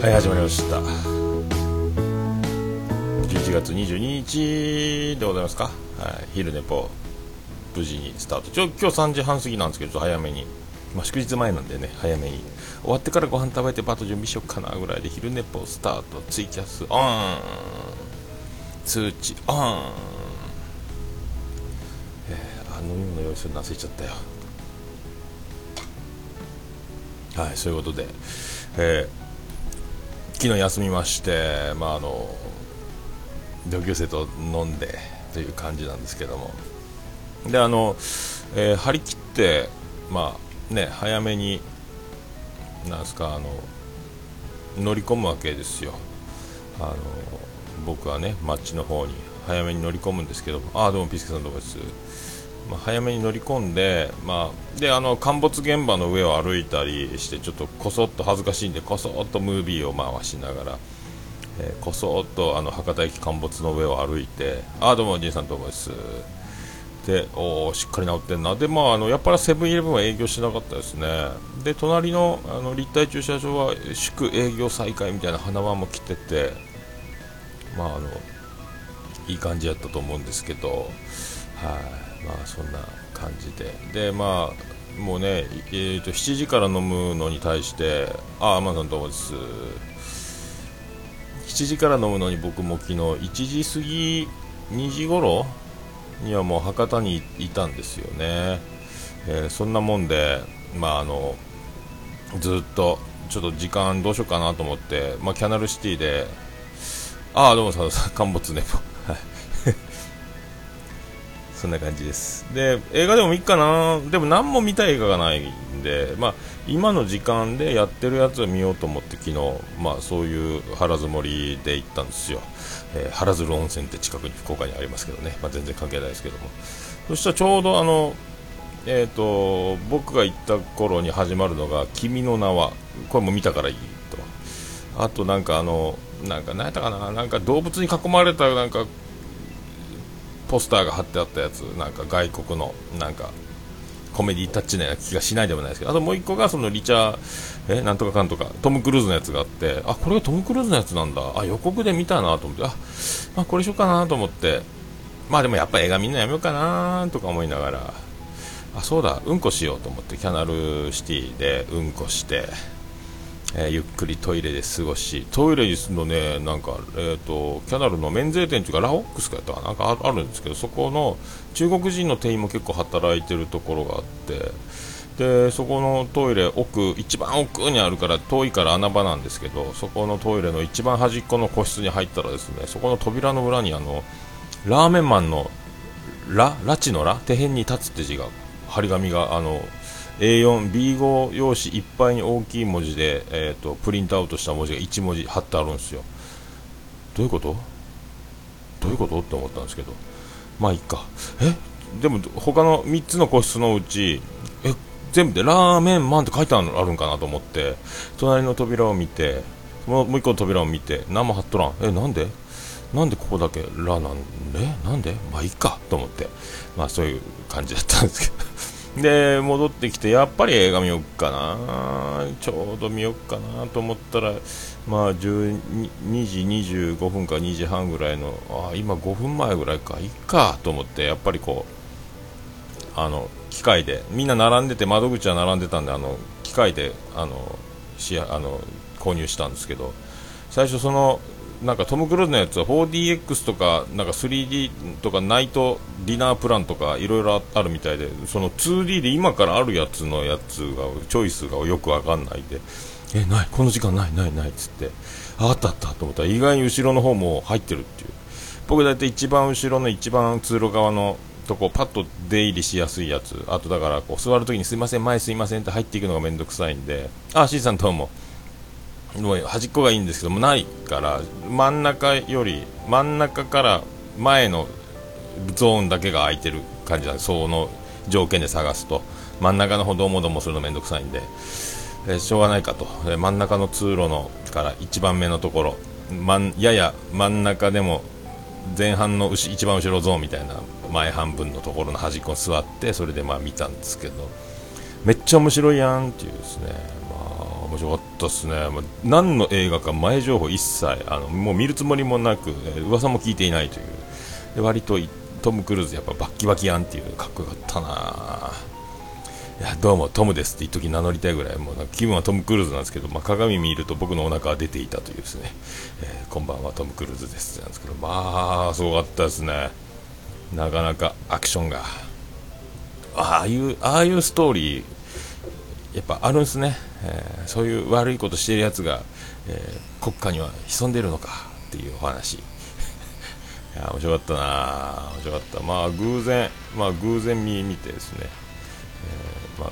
はい始まりました。11月22日でございますか、はい、昼寝ぽ無事にスタート。ちょ今日3時半過ぎなんですけど早めに、まあ、祝日前なんでね早めに。終わってからご飯食べてパッと準備しよっかなぐらいで昼寝ぽスタート。ツイキャスオン。通知オン、えー、あ飲み物用意するの忘れちゃったよ。はいそういうことで、えー、昨日休みましてまああの同級生と飲んでという感じなんですけども。であの、えー、張り切ってまあね早めになんすかあの乗り込むわけですよ。あの僕はね街の方に早めに乗り込むんですけどああどうもピスケさんどうもです。まあ、早めに乗り込んで,、まあ、であの陥没現場の上を歩いたりしてちょっとこそっと恥ずかしいんでこそっとムービーを回しながら、えー、こそっとあの博多駅陥没の上を歩いてああどうもおじいさんどうもです。でおしっかり治ってんな。で、まあ、あのやっぱりセブンイレブンは営業しなかったですね。で隣のあの立体駐車場は祝営業再開みたいな花輪も来ててまああのいい感じやったと思うんですけどはい。まあそんな感じで。でまあもうね、えーと、7時から飲むのに対してあ天野さんどうもです。7時から飲むのに僕も昨日1時過ぎ2時頃にはもう博多にいたんですよね、えー、そんなもんでまああのずっとちょっと時間どうしようかなと思って、まあ、キャナルシティでああどうもさ陥没ねそんな感じです。で映画でもいいかな。でも何も見たい映画がないんで、まあ、今の時間でやってるやつを見ようと思って昨日、まあ、そういう原積もりで行ったんですよ、えー、原鶴温泉って近くに福岡にありますけどね、まあ、全然関係ないですけども。そしたらちょうどあのえーと、僕が行った頃に始まるのが「君の名は」これも見たからいいと。あとなんかあのなんか何やったかな。なんか動物に囲まれたなんかポスターが貼ってあったやつなんか外国のなんかコメディタッチな気がしないでもないですけどあともう1個がそのリチャーえなんとかかんとかトム・クルーズのやつがあってあこれがトム・クルーズのやつなんだ。あ予告で見たなと思ってあ、まあ、これしようかなと思ってまあでもやっぱ映画みんなやめようかなとか思いながらあそうだうんこしようと思ってキャナルシティでうんこしてえー、ゆっくりトイレで過ごしトイレのねなんか、えーと、キャナルの免税店というかラオックスかやったかなんかあるんですけどそこの中国人の店員も結構働いてるところがあってでそこのトイレ奥一番奥にあるから遠いから穴場なんですけどそこのトイレの一番端っこの個室に入ったらですねそこの扉の裏にあのラーメンマンのララチのラ手辺に立つって字が張り紙があの A4、B5 用紙いっぱいに大きい文字で、えーと、プリントアウトした文字が1文字貼ってあるんですよ。どういうこと？どういうこと？って思ったんですけど。まあいいか。え？でも他の3つの個室のうちえ？全部でラーメンマンって書いてあるんかなと思って隣の扉を見てもう1個の扉を見て何も貼っとらん。えなんで？なんでここだけラなんで？なんで？まあいいか。と思って。まあそういう感じだったんですけど。で戻ってきてやっぱり映画見よっかな。ちょうど見よっかなと思ったらまあ12時25分か2時半ぐらいのあ今5分前ぐらいか。いっかと思ってやっぱりこうあの機械でみんな並んでて窓口は並んでたんであの機械であのしあの購入したんですけど最初そのなんかトム・クルーズのやつは 4DX とかなんか 3D とかナイトディナープランとかいろいろあるみたいでその 2D で今からあるやつのやつがチョイスがよくわかんないでえないこの時間ないないないっつってあったあったと思ったら意外に後ろの方も入ってるっていう。僕大体一番後ろの一番通路側のとこパッと出入りしやすいやつ。あとだからこう座るときにすいません前すいませんって入っていくのがめんどくさいんであ C さんどうも。もう端っこがいいんですけどもないから真ん中より真ん中から前のゾーンだけが空いてる感じなんでその条件で探すと。真ん中の歩道もどもするの面倒くさいんで、えー、しょうがないかと、えー、真ん中の通路のから一番目のところ、まん、やや真ん中でも前半の一番後ろゾーンみたいな前半分のところの端っこに座ってそれでまあ見たんですけど。めっちゃ面白いやんっていうですね。面白かったですね、まあ、何の映画か前情報一切あのもう見るつもりもなく、えー、噂も聞いていないという。で割とトム・クルーズやっぱバッキバキやんっていうかっこよかったな。いやどうもトムですって一時名乗りたいぐらいもう気分はトム・クルーズなんですけど、まあ、鏡見ると僕のお腹は出ていたというですね、えー、こんばんはトム・クルーズですなんですけどまあすごかったですね。なかなかアクションが。ああいうああいうストーリーやっぱあるんですね、えー、そういう悪いことしてるやつが、えー、国家には潜んでるのかっていうお話。いや面白かったな。面白かった。まあ偶然まあ偶然見見てですね、えー、まあ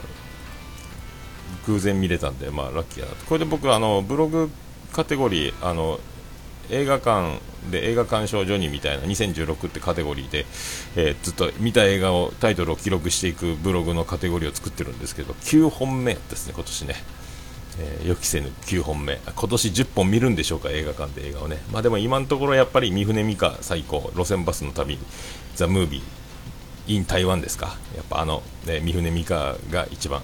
偶然見れたんでまあラッキーだなこれで僕あのブログカテゴリーあの映画館で映画鑑賞ジョニーみたいな2016ってカテゴリーで、えー、ずっと見た映画をタイトルを記録していくブログのカテゴリーを作ってるんですけど9本目ですね今年ね、えー、予期せぬ9本目今年10本見るんでしょうか映画館で映画をね。まあでも今のところやっぱり三船美佳最高路線バスの旅ザ・ムービー in 台湾ですか。やっぱあの、ね、三船美佳が一番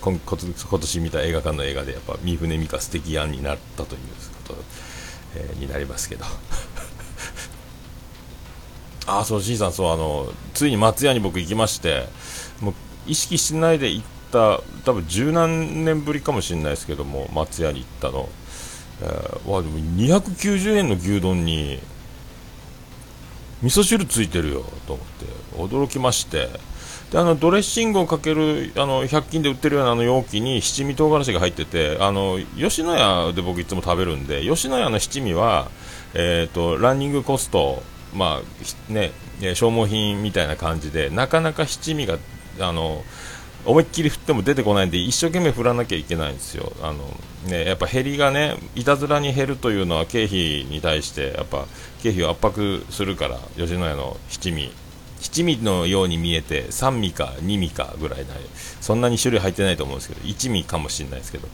今今年見た映画館の映画でやっぱ三船美佳素敵案になったということ。えー、になりますけど。ああそう C さんそうあのついに松屋に僕行きましてもう意識しないで行った多分十何年ぶりかもしれないですけども松屋に行ったの、えー、わでも290円の牛丼に味噌汁ついてるよと思って驚きまして。であのドレッシングをかけるあの100均で売ってるようなあの容器に七味唐辛子が入っててあの吉野家で僕いつも食べるんで吉野家の七味は、えーと、ランニングコスト、まあね、消耗品みたいな感じでなかなか七味があの思いっきり振っても出てこないんで一生懸命振らなきゃいけないんですよ、あのね、やっぱ減りがねいたずらに減るというのは経費に対してやっぱ経費を圧迫するから吉野家の七味。七味のように見えて3味か2味かぐらいなそんなに種類入ってないと思うんですけど1味かもしれないですけど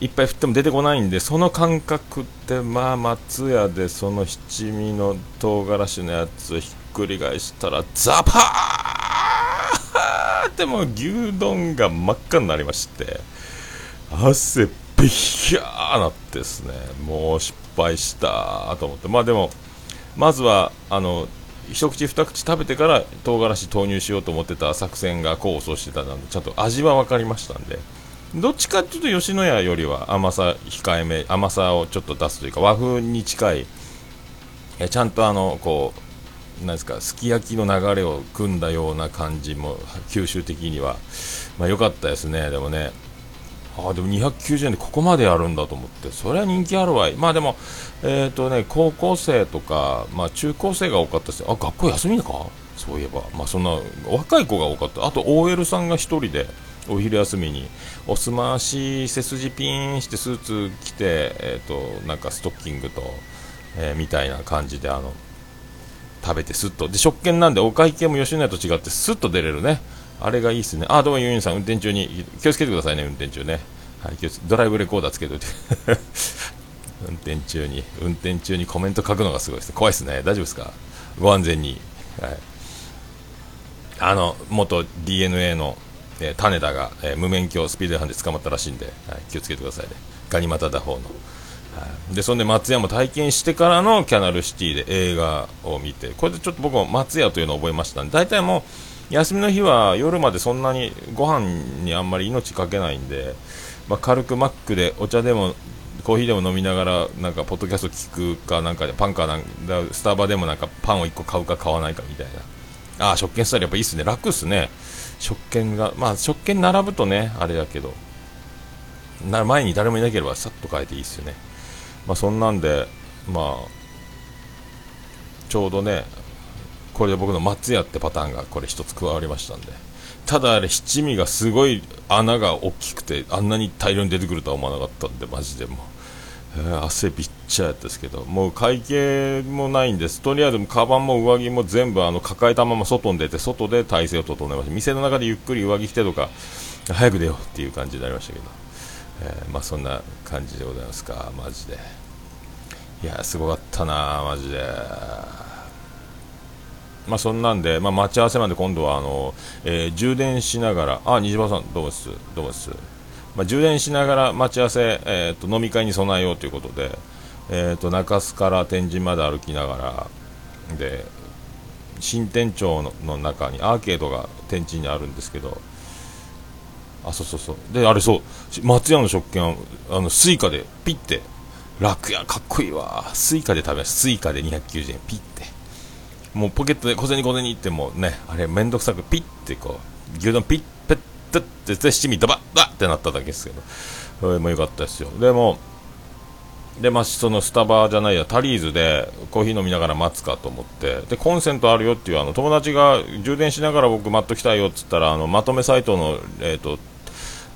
いっぱい振っても出てこないんでその感覚ってまあ松屋でその七味の唐辛子のやつをひっくり返したらザパーっても牛丼が真っ赤になりまして汗ビヒャーなってですねもう失敗したと思って。まあでもまずはあの一口二口食べてから唐辛子投入しようと思ってた作戦が功を奏してたなのでちゃんと味は分かりましたんで。どっちかっていうと吉野家よりは甘さ控えめ甘さをちょっと出すというか和風に近いえちゃんとあのこうなんですかすき焼きの流れを組んだような感じも九州的には。まあ良かったですねでもね。あでも290円でここまでやるんだと思って。それは人気あるわい。まあでもえっ、ー、とね高校生とかまあ中高生が多かったです。あ学校休みか？そういえば。まあそんな若い子が多かった。あと OL さんが1人でお昼休みにおすまし背筋ピンしてスーツ着てえっ、ー、となんかストッキングと、えー、みたいな感じであの食べてすっとで食券なんでお会計も吉野家と違ってすっと出れるねあれがいいっすね。あ、どうもユンユンさん、運転中に、気をつけてくださいね、運転中ね。はい、ドライブレコーダーつけといて。運転中に、運転中にコメント書くのがすごいですね。怖いですね。大丈夫ですか？ご安全に。はい。あの、元 DNA の、えー、種田が、えー、無免許スピード違反で捕まったらしいんで、はい、気をつけてくださいね。ガニ股打法の。で、そんで松屋も体験してからのキャナルシティで映画を見て、これでちょっと僕も松屋というのを覚えましたんで、大体もう、休みの日は夜までそんなにご飯にあんまり命かけないんで、まあ、軽くマックでお茶でもコーヒーでも飲みながらなんかポッドキャスト聞くかなんかでパンかなんスタバでもなんかパンを1個買うか買わないかみたいな。ああ食券スタイルやっぱいいっすね。楽っすね。食券がまあ食券並ぶとねあれだけど。な前に誰もいなければさっと変えていいっすよね。まあそんなんでまあちょうどねこれで僕の松屋ってパターンがこれ1つ加わりましたんで。ただあれ七味がすごい穴が大きくてあんなに大量に出てくるとは思わなかったんでマジでもう、えー、汗びっちゃやったですけど。もう会計もないんです。とりあえずカバンも上着も全部あの抱えたまま外に出て外で体勢を整えました。店の中でゆっくり上着着てとか早く出ようっていう感じになりましたけど、えー、まあそんな感じでございますか。マジで。いやすごかったなマジで。まあ、そんなんで、まあ、待ち合わせなんで今度はあの、えー、充電しながら、あ、虹場さん、どうもです、どうもです。まあ、充電しながら待ち合わせ、えーと、飲み会に備えようということで、えーと、中洲から天神まで歩きながらで新天町の中にアーケードが天神にあるんですけどあそうそうそう。であれそう。松屋の食券あのスイカでピッて。楽やかっこいいわ。スイカで食べましたスイカで290円。ピッて。もうポケットで小銭小銭いってもねあれめんどくさくピッてこう牛丼ピッペッテッて七味ドバッダってなっただけですけど。それも良かったですよ。でもでまあ、そのスタバじゃないやタリーズでコーヒー飲みながら待つかと思って。でコンセントあるよっていうあの友達が充電しながら僕待っときたいよっつったらあのまとめサイトの、えーと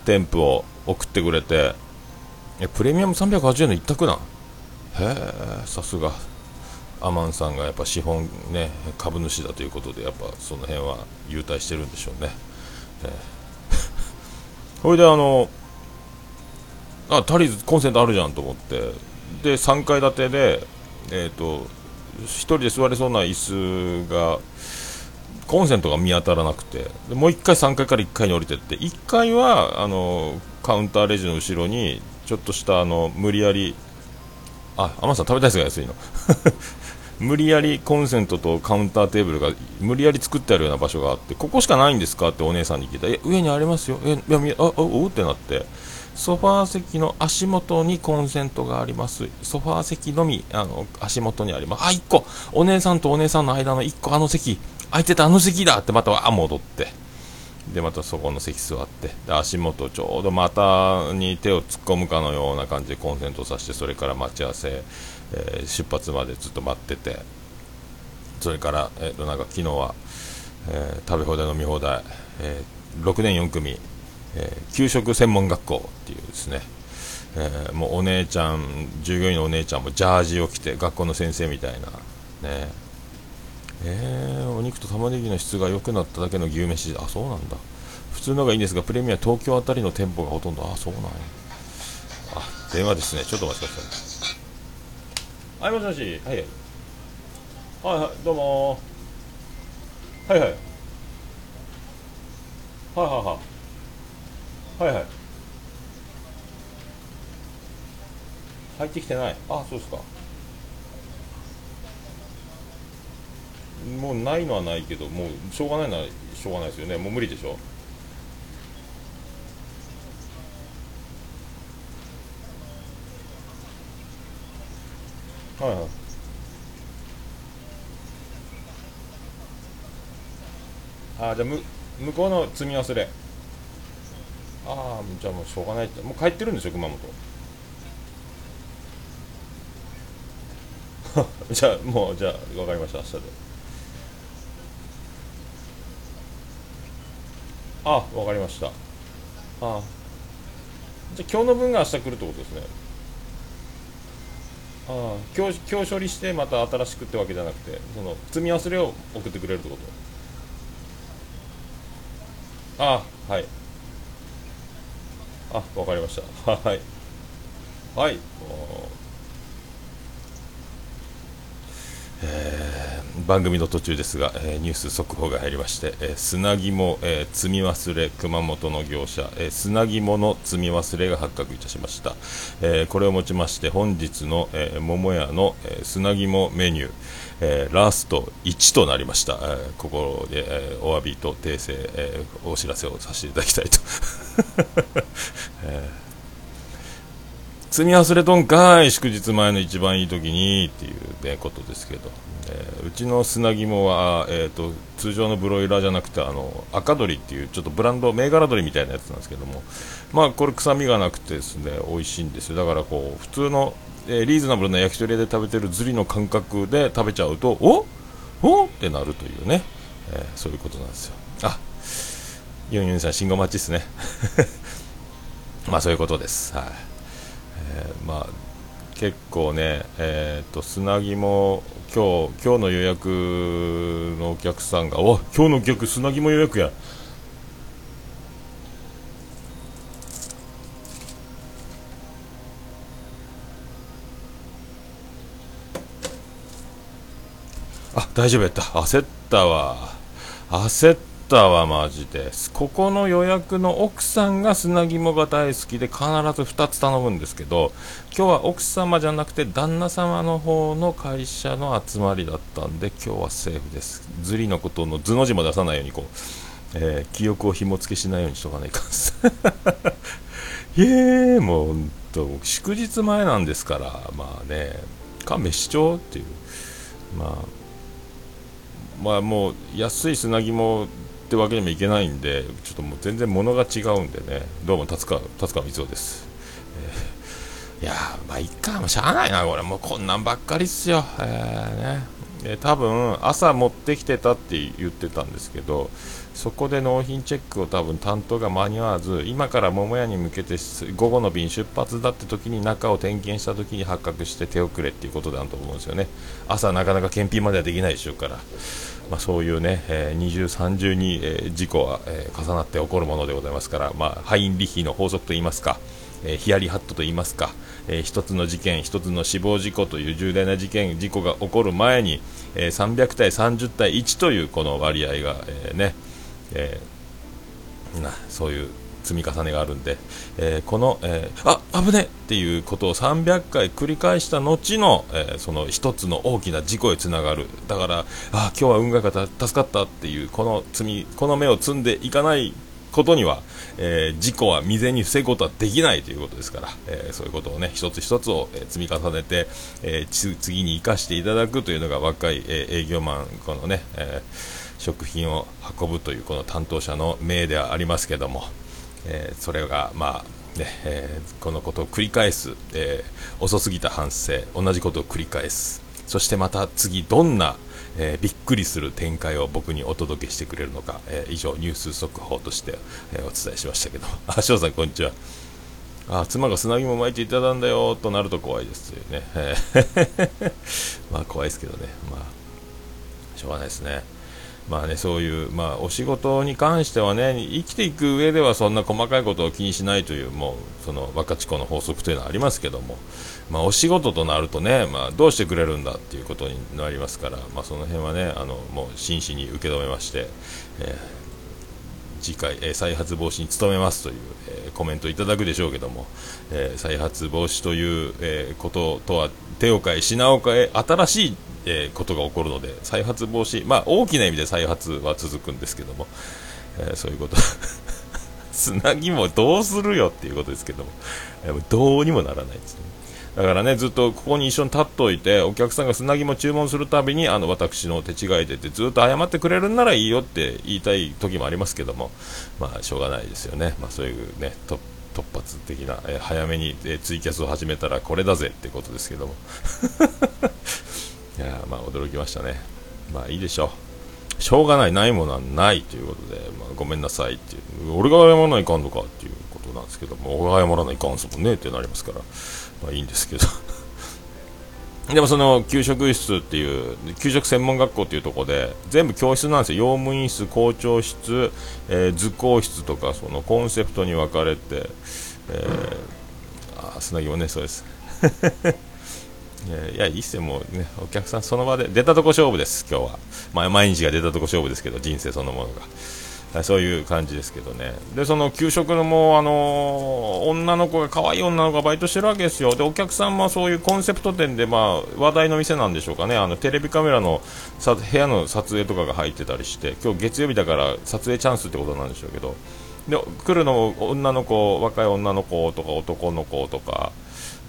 添付を送ってくれてえプレミアム380円の一択なん？へえさすが。アマンさんがやっぱ資本ね株主だということでやっぱその辺は優待してるんでしょうね、えー、それであのあタリーズコンセントあるじゃんと思って。で3階建てでえっ、ー、と1人で座れそうな椅子がコンセントが見当たらなくて。でもう1回3階から1階に降りてって。1階はあのカウンターレジの後ろにちょっとしたあの無理やりあ天野さん食べたいですか安いの。無理やりコンセントとカウンターテーブルが無理やり作ってあるような場所があってここしかないんですかってお姉さんに聞いた。え上にありますよ。えいやああおってなって。ソファー席の足元にコンセントがあります。ソファー席のみあの足元にあります。あ1個。お姉さんとお姉さんの間の1個。あの席。空いてたあの席だってまたあ戻って。でまたそこの席座って。で足元ちょうど股に手を突っ込むかのような感じでコンセントさしてそれから待ち合わせ、えー、出発までずっと待ってて。それから、えー、となんか昨日は、えー、食べ放題飲み放題、えー、6年4組、えー、給食専門学校っていうですね。えー、もうお姉ちゃん従業員のお姉ちゃんもジャージを着て学校の先生みたいなね。えー、お肉と玉ねぎの質が良くなっただけの牛飯。あそうなんだ。普通のがいいんですがプレミア東京あたりの店舗がほとんど。あそうなんや。あ電話ですね。ちょっとお待ちください。はいもしもし。はいはい。はいはい。どうも。はいはい。はいはいはい。はいはい。入ってきてない。あそうですかもうないのはないけどもうしょうがないのはしょうがないですよね。もう無理でしょ？はいはい。あじゃあむ向こうの積み忘れああじゃあもうしょうがないって。もう帰ってるんでしょ熊本。じゃあもうじゃあ分かりました。明日で。あわかりました。あ。じゃあ今日の分が明日来るってことですね。あ。あ今日今日処理してまた新しくってわけじゃなくてその積み忘れを送ってくれるってこと？ああはい。あわかりました。はい。はい。え、番組の途中ですが、えー、ニュース速報が入りまして、えー、砂肝、えー、積み忘れ熊本の業者、えー、砂肝の積み忘れが発覚いたしました、えー、これをもちまして本日の、えー、桃屋の、えー、砂肝メニュー、えー、ラスト1となりました、えー、ここで、えー、お詫びと訂正、えー、お知らせをさせていただきたいと、えー。積み忘れとんかい祝日前の一番いい時にっていう、ね、ことですけど、えー、うちの砂肝は、えーと、通常のブロイラーじゃなくてあの赤鶏っていうちょっとブランド銘柄鶏みたいなやつなんですけどもまあこれ臭みがなくてですね美味しいんですよ。だからこう普通の、えー、リーズナブルな焼き鳥屋で食べてるズリの感覚で食べちゃうとおおってなるというね、えー、そういうことなんですよ。あユンユンさん信号待ちですね。まあそういうことです。はい。ー、まあ結構ね、えーと、砂肝今日今日の予約のお客さんがお今日のお客砂肝予約や。あ大丈夫やった。焦ったわ。焦ったわマジで。ここの予約の奥さんが砂肝が大好きで必ず2つ頼むんですけど今日は奥様じゃなくて旦那様の方の会社の集まりだったんで今日はセーフです。ずりのことの図の字も出さないようにこう、えー、記憶を紐付けしないようにしとかないかんす。いえもう本当祝日前なんですからまあね勘弁しちゃうっていう。まあまあもう安い砂肝ってわけにもいけないんでちょっともう全然物が違うんでね。どうも達川達川光雄です、えー、いやまあいっかもうしゃあないなこれ。もうこんなんばっかりっすよ。えー、ね。え多分朝持ってきてたって言ってたんですけどそこで納品チェックを多分担当が間に合わず今から桃屋に向けて午後の便出発だって時に中を点検した時に発覚して手遅れっていうことだと思うんですよね。朝なかなか検品まではできないでしょうから、まあ、そういうね、えー、二重三重に、えー、事故は、えー、重なって起こるものでございますから、まあ、ハインリヒの法則といいますかえー、ヒヤリハットといいますか、えー、一つの事件、一つの死亡事故という重大な事件、事故が起こる前に、えー、300対30対1というこの割合が、えー、ね、えー、なそういう積み重ねがあるんで、えー、この、えー、あ危ねっていうことを300回繰り返した後の、えー、その一つの大きな事故へつながる。だからあ今日は運が助かった。っていうこの積みこの目を積んでいかないことには、えー、事故は未然に防ぐことはできない。ということですから、えー、そういうことをね一つ一つを、え積み重ねて、え次に生かしていただく。というのが若い、え営業マンこのね、え食品を運ぶというこの担当者の命ではありますけども、えそれがまあねえー、このことを繰り返す、えー、遅すぎた反省同じことを繰り返す。そしてまた次どんなえー、びっくりする展開を僕にお届けしてくれるのか、えー、以上ニュース速報として、えー、お伝えしましたけど。あ翔さんこんにちは。あ妻が砂肝巻いていただんだよとなると怖いですというね、え まあ怖いですけどね。まあしょうがないですね。まあね、そういう、まあ、お仕事に関してはね、生きていく上ではそんな細かいことを気にしないという、もう、その、若智子の法則というのはありますけども、まあ、お仕事となるとね、まあ、どうしてくれるんだっていうことになりますから、まあ、その辺はね、あの、もう真摯に受け止めまして、えー次回、えー、再発防止に努めますという、えー、コメントいただくでしょうけども、えー、再発防止という、えこととは手を変え品を変え新しいえー、ことが起こるので再発防止、まあ、大きな意味で再発は続くんですけども、えー、そういうこと。つなぎもどうするよっていうことですけども、えー、どうにもならないですね。だからねずっとここに一緒に立っておいてお客さんが砂肝注文するたびにあの私の手違いでってずっと謝ってくれるんならいいよって言いたい時もありますけどもまあしょうがないですよね、まあ、そういうね突発的な、えー、早めに、えー、ツイキャスを始めたらこれだぜってことですけども。いやまあ驚きましたね。まあいいでしょう。しょうがない。ないものはない。ということで、まあ、ごめんなさい。っていう。俺が謝らないかんのかっていうことなんですけども俺が謝らないかんすもんね。ってなりますから。まあいいんですけど。でもその給食室っていう給食専門学校っていうところで全部教室なんですよ。用務員室校長室、えー、図工室とかそのコンセプトに分かれて、えー、あ砂肝ね。そうです。いや、いいっすよ、もね、お客さんその場で、出たとこ勝負です、今日は。まあ、毎日が出たとこ勝負ですけど、人生そのものが。そういう感じですけどね。で、その給食のもう、あのー、女の子が、可愛い女の子がバイトしてるわけですよ。で、お客さんもそういうコンセプト店で、まあ、話題の店なんでしょうかね。あの、テレビカメラのさ部屋の撮影とかが入ってたりして、今日月曜日だから撮影チャンスってことなんでしょうけど、で、来るの女の子、若い女の子とか男の子とか、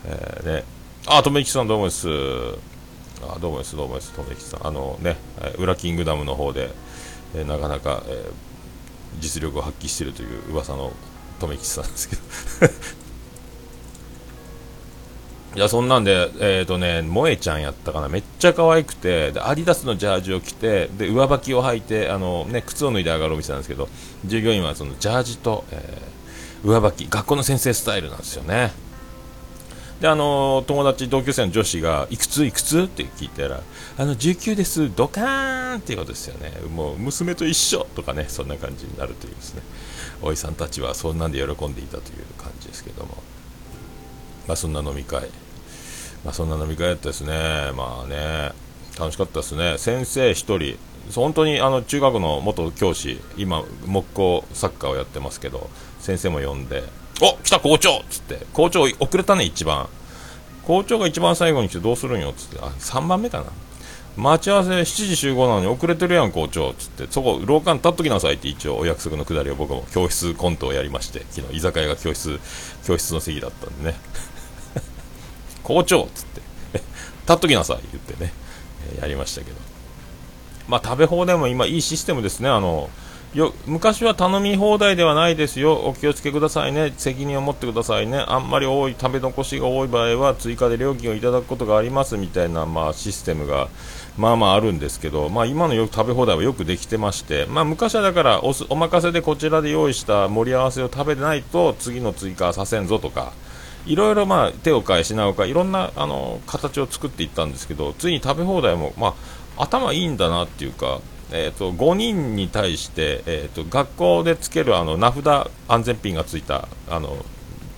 えー、ね、あ、とめきさんどうもです。あ、どうもです、どうもです、とめきさん。あのね、裏キングダムの方で、えー、なかなか、えー、実力を発揮しているという噂のとめきさんですけど。いや、そんなんで、えっ、ー、とね、萌えちゃんやったかな、めっちゃ可愛くて、で、アディダスのジャージを着て、で、上履きを履いて、あの、ね、靴を脱いで上がるお店なんですけど、従業員はそのジャージと、えー、上履き、学校の先生スタイルなんですよね。であの友達同級生の女子がいくついくつって聞いたらあの19ですドカーンっていうことですよね。もう娘と一緒とかねそんな感じになるというですね。おいさんたちはそんなんで喜んでいたという感じですけども。まあそんな飲み会。まあそんな飲み会やったですね。まあね楽しかったですね。先生1人。本当にあの中学の元教師今木工サッカーをやってますけど先生も呼んで「お来た校長!」っつって「校長遅れたね一番校長が一番最後に来てどうするんよ」っつってあ3番目かな待ち合わせ7時集合なのに遅れてるやん校長っつってそこ廊下に立っときなさいって一応お約束のくだりを僕も教室コントをやりまして昨日居酒屋が教室教室の席だったんでね 校長っつって立っときなさい言ってねやりましたけどまあ食べ放題も今いいシステムですねあのよ昔は頼み放題ではないですよ、お気をつけくださいね、責任を持ってくださいね、あんまり多い食べ残しが多い場合は追加で料金をいただくことがありますみたいな、まあ、システムがまあまああるんですけど、まあ、今のよ食べ放題はよくできてまして、まあ、昔はだからおお任せでこちらで用意した盛り合わせを食べてないと次の追加はさせんぞとか。いろいろま手を変え品を変えいろんなあの形を作っていったんですけどついに食べ放題も、まあ、頭いいんだなっていうかえーと、5人に対して、えーと、学校でつけるあの名札安全ピンがついたあの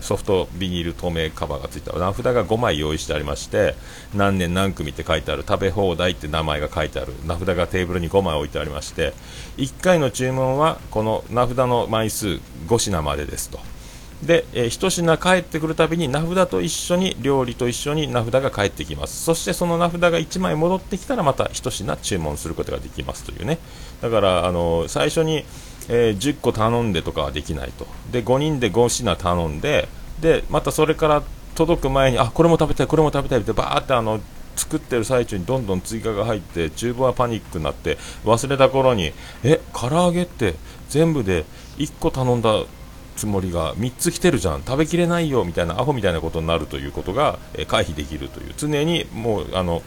ソフトビニール透明カバーがついた名札が5枚用意してありまして何年何組って書いてある食べ放題って名前が書いてある名札がテーブルに5枚置いてありまして1回の注文はこの名札の枚数5品までですと。で、えー、1品帰ってくるたびに名札と一緒に料理と一緒に名札が返ってきます。そしてその名札が1枚戻ってきたらまた1品注文することができますというね。だからあの最初に、えー、10個頼んでとかはできないと。で5人で5品頼んででまたそれから届く前にあこれも食べたいこれも食べたいってバーってあの作ってる最中にどんどん追加が入って厨房はパニックになって忘れた頃にえ唐揚げって全部で1個頼んだつもりが3つ来てるじゃん。食べきれないよみたいなアホみたいなことになるということが、え回避できるという。常にもうあの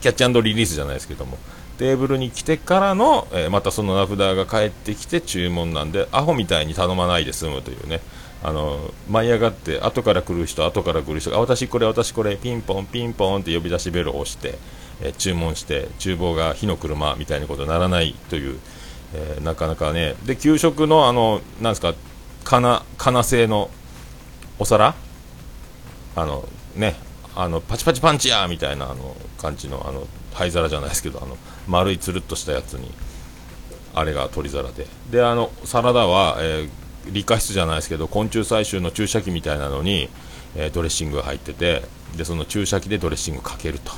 キャッチリリースじゃないですけども。テーブルに来てからの、え、またその名札が返ってきて注文なんでアホみたいに頼まないで済むというね。あの舞い上がって後から来る人後から来る人あ私これ私これピンポンピンポンって呼び出しベルを押して、え、注文して厨房が火の車みたいなことにならないという、えー、なかなかね。で給食のあのなんですか金金製のお皿？あのねあのパチパチパンチやみたいなあの感じのあの灰皿じゃないですけどあの丸いつるっとしたやつにあれが取り皿で。であのサラダは、えー、理科室じゃないですけど昆虫採集の注射器みたいなのに、えー、ドレッシングが入っててでその注射器でドレッシングかけると。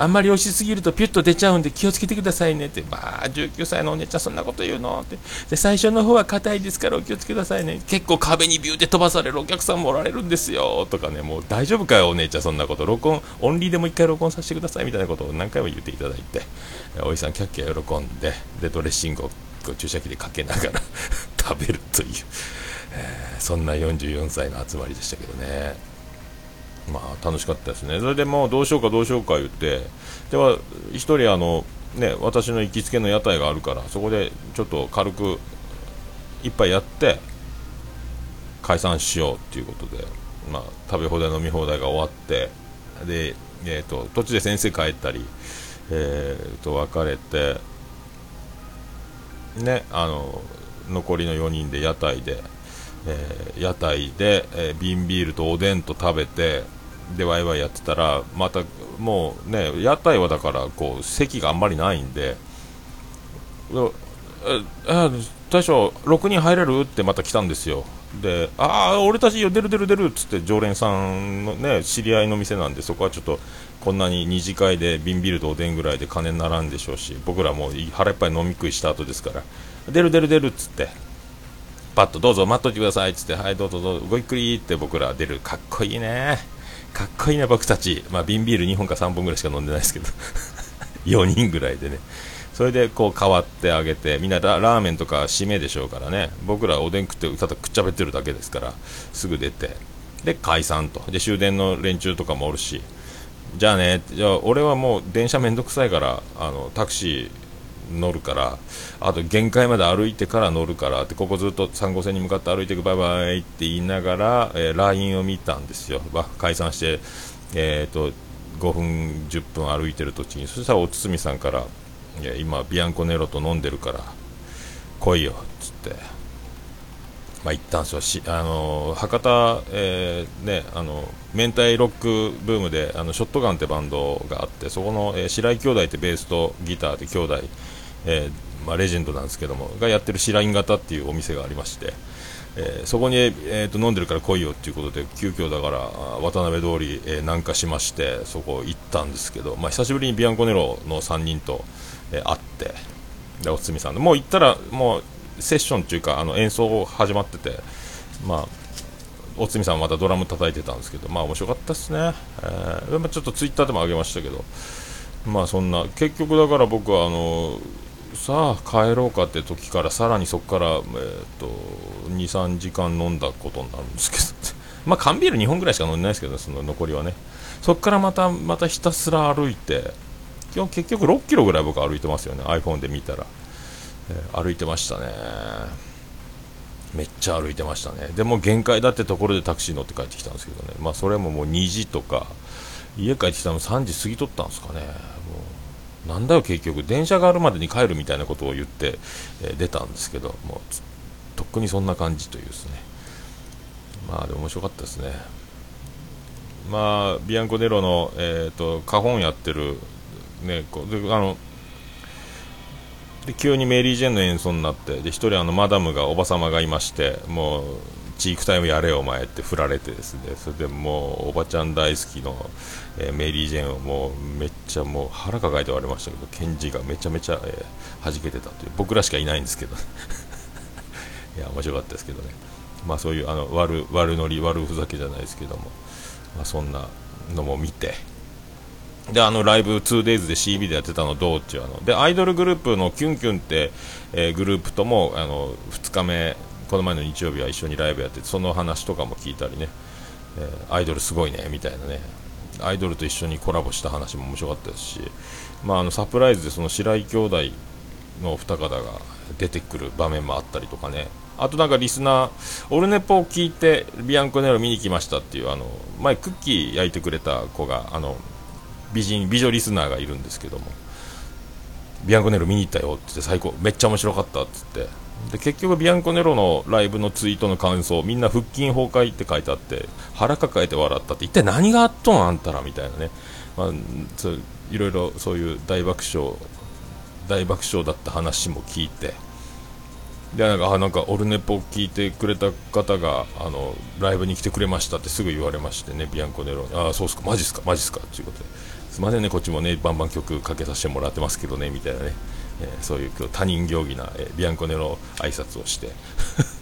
あんまり美味しすぎるとピュッと出ちゃうんで気をつけてくださいねって、まあ、19歳のお姉ちゃん、そんなこと言うのって。で最初の方は硬いですからお気をつけくださいね、結構壁にビューって飛ばされるお客さんもおられるんですよとかね、もう大丈夫かよ、お姉ちゃん、そんなこと、録音、オンリーでもう一回録音させてくださいみたいなことを何回も言っていただいて、おじさん、キャッキャ喜んで、でドレッシングを注射器でかけながら 食べるという、えー、そんな44歳の集まりでしたけどね。まあ楽しかったですね、それでもうどうしようかどうしようか言って、では1人あの、ね、私の行きつけの屋台があるから、そこでちょっと軽く一杯やって、解散しようっていうことで、まあ、食べ放題、飲み放題が終わって、でえーと、途中で先生帰ったり、えー、と別れて、ね、あの残りの4人で屋台で。えー、屋台で、えー、瓶ビールとおでんと食べてでワイワイやってたらまたもうね屋台はだからこう席があんまりないんでええ大将6人入れる？ってまた来たんですよ。でああ俺たちよ出る出る出るっつって常連さんのね知り合いの店なんでそこはちょっとこんなに2次会で瓶ビールとおでんぐらいで金にならんでしょうし僕らも腹いっぱい飲み食いした後ですから出る出る出るっつって。パッとどうぞ待っといてください。っつってはいどうぞどうぞ。ごゆっくりって僕ら出る。かっこいいね。かっこいいね僕たち。まあ瓶ビール2本か3本ぐらいしか飲んでないですけど。4人ぐらいでね。それでこう変わってあげてみんなラーメンとか締めでしょうからね。僕らおでん食ってただくっちゃべってるだけですからすぐ出て。で解散と。で終電の連中とかもおるし。じゃあねじゃあ俺はもう電車めんどくさいからあのタクシー乗るからあと限界まで歩いてから乗るからってここずっと3号線に向かって歩いていくバイバイって言いながら、えー、LINE を見たんですよ、解散して、えーと、5分、10分歩いてる途中に。そしたらお堤さんからいや今、ビアンコネロと飲んでるから来いよっつって。まあ、行ったんですよし、あの博多、えー、ね、あの明太ロックブームであのショットガンってバンドがあってそこの、えー、白井兄弟ってベースとギターで兄弟、えー、まあ、レジェンドなんですけどもがやってる白井型っていうお店がありまして、えー、そこに、えーと、飲んでるから来いよっていうことで急遽だから渡辺通り、えー、南下しましてそこ行ったんですけど、まあ、久しぶりにビアンコネロの3人と、え会ってでおつみさんもう行ったらもうセッションっていうかあの演奏始まっててまあおつみさんまたドラム叩いてたんですけどまあ面白かったですね、えー、ちょっとツイッターでも上げましたけどまあそんな結局だから僕はあのさあ帰ろうかって時からさらにそこから、えーと、23時間飲んだことになるんですけど。まあ缶ビール2本ぐらいしか飲んでないですけど、その残りはね。そこからまたまたひたすら歩いて今日結局6キロぐらい僕歩いてますよね iPhone で見たら、歩いてましたね。めっちゃ歩いてましたね。でも限界だってところでタクシー乗って帰ってきたんですけどね。まあそれももう2時とか。家帰ってきたの3時過ぎとったんですかね。もうなんだよ結局。電車があるまでに帰るみたいなことを言って、えー、出たんですけどもうとっくにそんな感じというですね。まあでも面白かったですね。まあビアンコ・ネロの、えーと、カホンやってるねこであので急にメリー・ジェンの演奏になってで1人あのマダムがおば様がいましてもうチークタイムやれよお前って振られてですね。それでもうおばちゃん大好きの、えー、メリー・ジェーンをもうめっちゃもう腹抱えて割れましたけどケンジがめちゃめちゃ、えー、弾けてたという。僕らしかいないんですけど。いや面白かったですけどね。まあそういうあの悪悪ノリ悪ふざけじゃないですけども、まあ、そんなのも見てであのライブ 2days で CB でやってたのどうっていうあのでアイドルグループのキュンキュンって、えー、グループともあの2日目この前の日曜日は一緒にライブやってその話とかも聞いたりね、えー、アイドルすごいねみたいなね。アイドルと一緒にコラボした話も面白かったですし、まあ、あのサプライズでその白井兄弟の二方が出てくる場面もあったりとかね。あとなんかリスナー、オルネポを聞いてビアンコネロ見に来ましたっていうあの前クッキー焼いてくれた子があの美人美女リスナーがいるんですけどもビアンコネロ見に行ったよって言って最高めっちゃ面白かったっつってで結局ビアンコネロのライブのツイートの感想みんな腹筋崩壊って書いてあって腹抱えて笑ったって一体何があっとん？あんたらみたいなね、まあ、いろいろそういう大爆笑大爆笑だった話も聞いてでなんかあなんかオルネポ聞いてくれた方があのライブに来てくれましたってすぐ言われましてねビアンコネロにああそうっすかマジっすかマジっすかということで。すいませんねこっちもねバンバン曲かけさせてもらってますけどねみたいなね。えー、そういう他人行儀な、えー、ビアンコネの挨拶をして。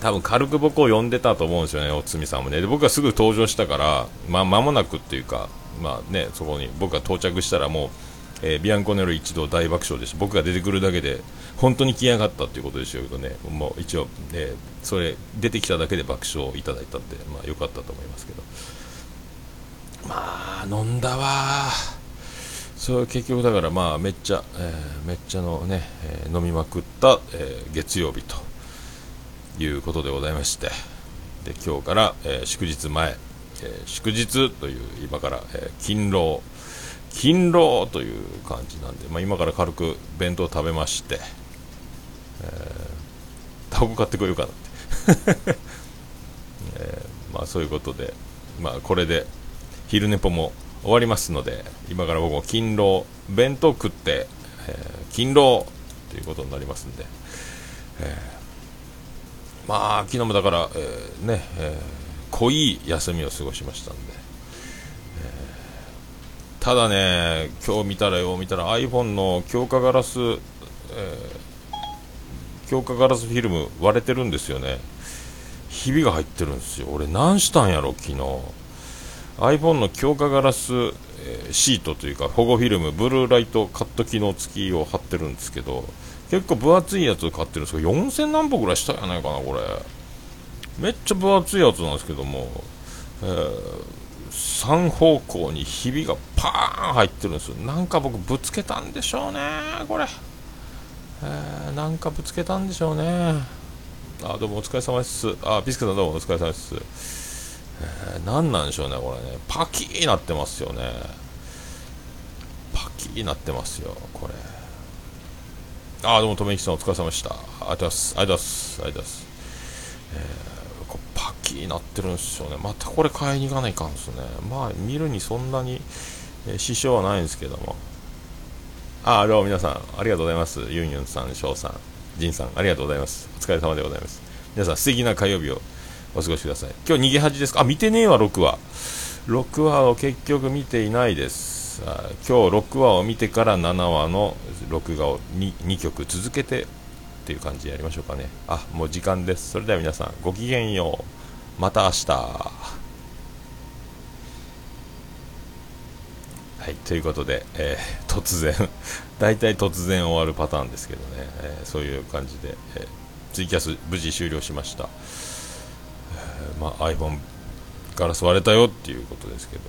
多分軽く僕を呼んでたと思うんですよね、おつみさんもね。で僕がすぐ登場したから、まあ、間もなくっていうか、まあね、そこに僕が到着したらもう、えー、ビアンコネロ一度大爆笑でした僕が出てくるだけで本当に来やがったということでしょうけどね。もう一応、えー、それ出てきただけで爆笑をいただいたんで、まあ、よかったと思いますけど。まあ飲んだわ。そう結局だからまあめっちゃ、えー、めっちゃのね、えー、飲みまくった、えー、月曜日ということでございまして。で今日から、え祝日前、え祝日という今から、え勤労勤労という感じなんで、まあ、今から軽く弁当食べまして、え、タバコ買ってこようかなって、えまあそういうことでまあこれで昼寝ぽも終わりますので今から僕も勤労弁当食って、えー、勤労ということになりますんで、えー、まあ昨日もだから、えー、ね、えー、濃い休みを過ごしましたんで、え、ただね今日見たらよう見たら iPhone の強化ガラス、え、強化ガラスフィルム割れてるんですよね。ひびが入ってるんですよ。俺何したんやろ昨日。iPhone の強化ガラス、えー、シートというか保護フィルムブルーライトカット機能付きを貼ってるんですけど結構分厚いやつを買ってるんですけど4000何歩ぐらいしたんやないかなこれ。めっちゃ分厚いやつなんですけども、えー、3方向にひびがパーン入ってるんですよ。なんか僕ぶつけたんでしょうねこれ、えー、なんかぶつけたんでしょうね。あどうもお疲れ様です。あビスケさんどうもお疲れ様です。え、何なんでしょうね、これね。パキーなってますよね。パキーなってますよ、これ。あどうも、とめきさんお疲れ様でした。ありがとうございます。ありがとうございます。ありがとうございます。えー、こパキーなってるんですよね。またこれ買いに行かないかんですね。まあ、見るにそんなに、えー、支障はないんですけども。あ、どうも皆さん、ありがとうございます。ユンユンさん、翔さん、ジンさん、ありがとうございます。お疲れ様でございます。皆さん、素敵な火曜日をお過ごしください。今日逃げ恥ですか？あ、見てねえわ、6話。6話を結局見ていないです。今日6話を見てから7話の録画を 2, 2曲続けてっていう感じでやりましょうかね。あ、もう時間です。それでは皆さん、ごきげんよう。また明日。はい、ということで、えー、突然 大体突然終わるパターンですけどね、えー、そういう感じで、えー、ツイキャス無事終了しました。まあ、iPhone ガラス割れたよっていうことですけど、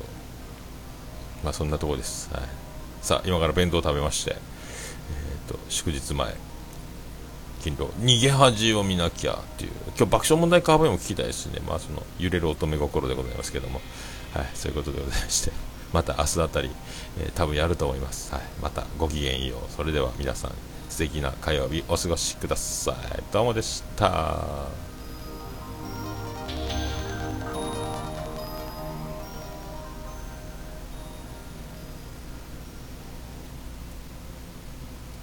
まあそんなとこです。はい、さあ、今から弁当食べまして、えーと、祝日前、勤労、逃げ恥を見なきゃっていう、今日爆笑問題カーボーイも聞きたいですね、まあその揺れる乙女心でございますけども、はい、そういうことでございまして、また明日あたり、えー、多分やると思います。はい、またごきげんよう。それでは皆さん、素敵な火曜日お過ごしください。どうもでした。